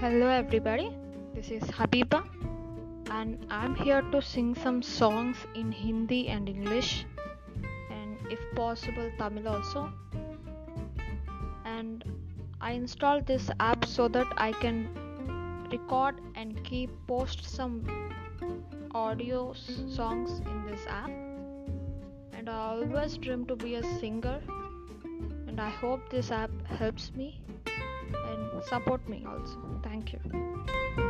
Hello, everybody. This is Habiba, and I'm here to sing some songs in Hindi and English, and if possible, Tamil also. And I installed this app so that I can record and keep post some audio songs in this app. And I always dream to be a singer, and I hope this app helps me and support me also. Thank you.